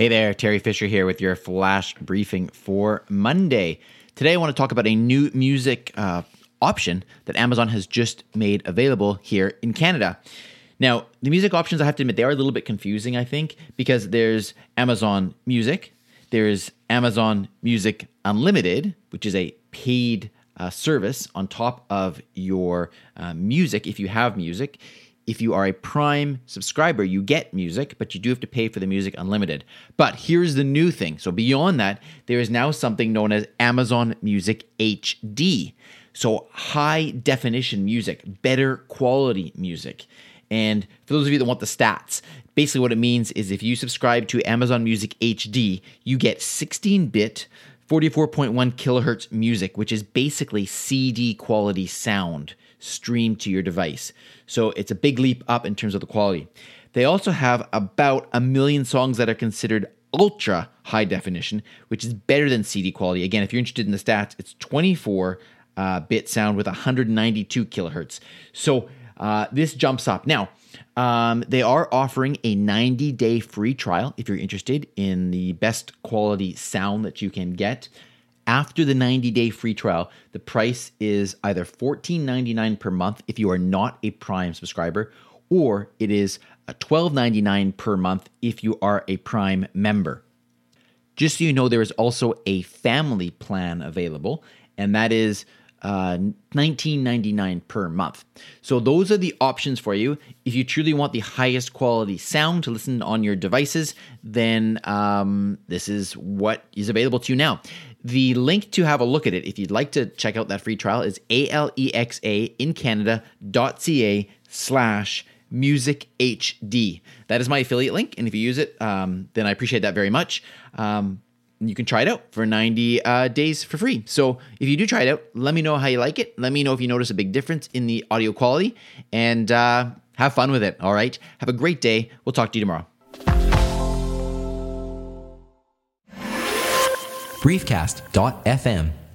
Hey there, Teri Fisher here with your flash briefing for Monday. Today, I want to talk about a new music uh, option that Amazon has just made available here in Canada. Now, the music options, I have to admit, they are a little bit confusing, I think, because there's Amazon Music, there's Amazon Music Unlimited, which is a paid uh, service on top of your uh, music if you have music. If you are a Prime subscriber, you get music, but you do have to pay for the music unlimited. But here's the new thing. So, beyond that, there is now something known as Amazon Music HD. So, high definition music, better quality music. And for those of you that want the stats, basically what it means is if you subscribe to Amazon Music HD, you get 16 bit, 44.1 kilohertz music, which is basically CD quality sound streamed to your device. So it's a big leap up in terms of the quality. They also have about a million songs that are considered ultra high definition, which is better than CD quality. Again, if you're interested in the stats, it's 24 uh, bit sound with 192 kilohertz. So uh, this jumps up. Now, um, they are offering a 90 day free trial if you're interested in the best quality sound that you can get. After the 90 day free trial, the price is either $14.99 per month if you are not a Prime subscriber, or it is $12.99 per month if you are a Prime member. Just so you know, there is also a family plan available, and that is uh, 19.99 per month. So those are the options for you. If you truly want the highest quality sound to listen on your devices, then um, this is what is available to you now. The link to have a look at it, if you'd like to check out that free trial, is alexa in Canada.ca slash music HD. That is my affiliate link, and if you use it, um, then I appreciate that very much. Um, you can try it out for 90 uh, days for free. So if you do try it out, let me know how you like it. Let me know if you notice a big difference in the audio quality, and uh, have fun with it. All right. Have a great day. We'll talk to you tomorrow. Briefcast.fm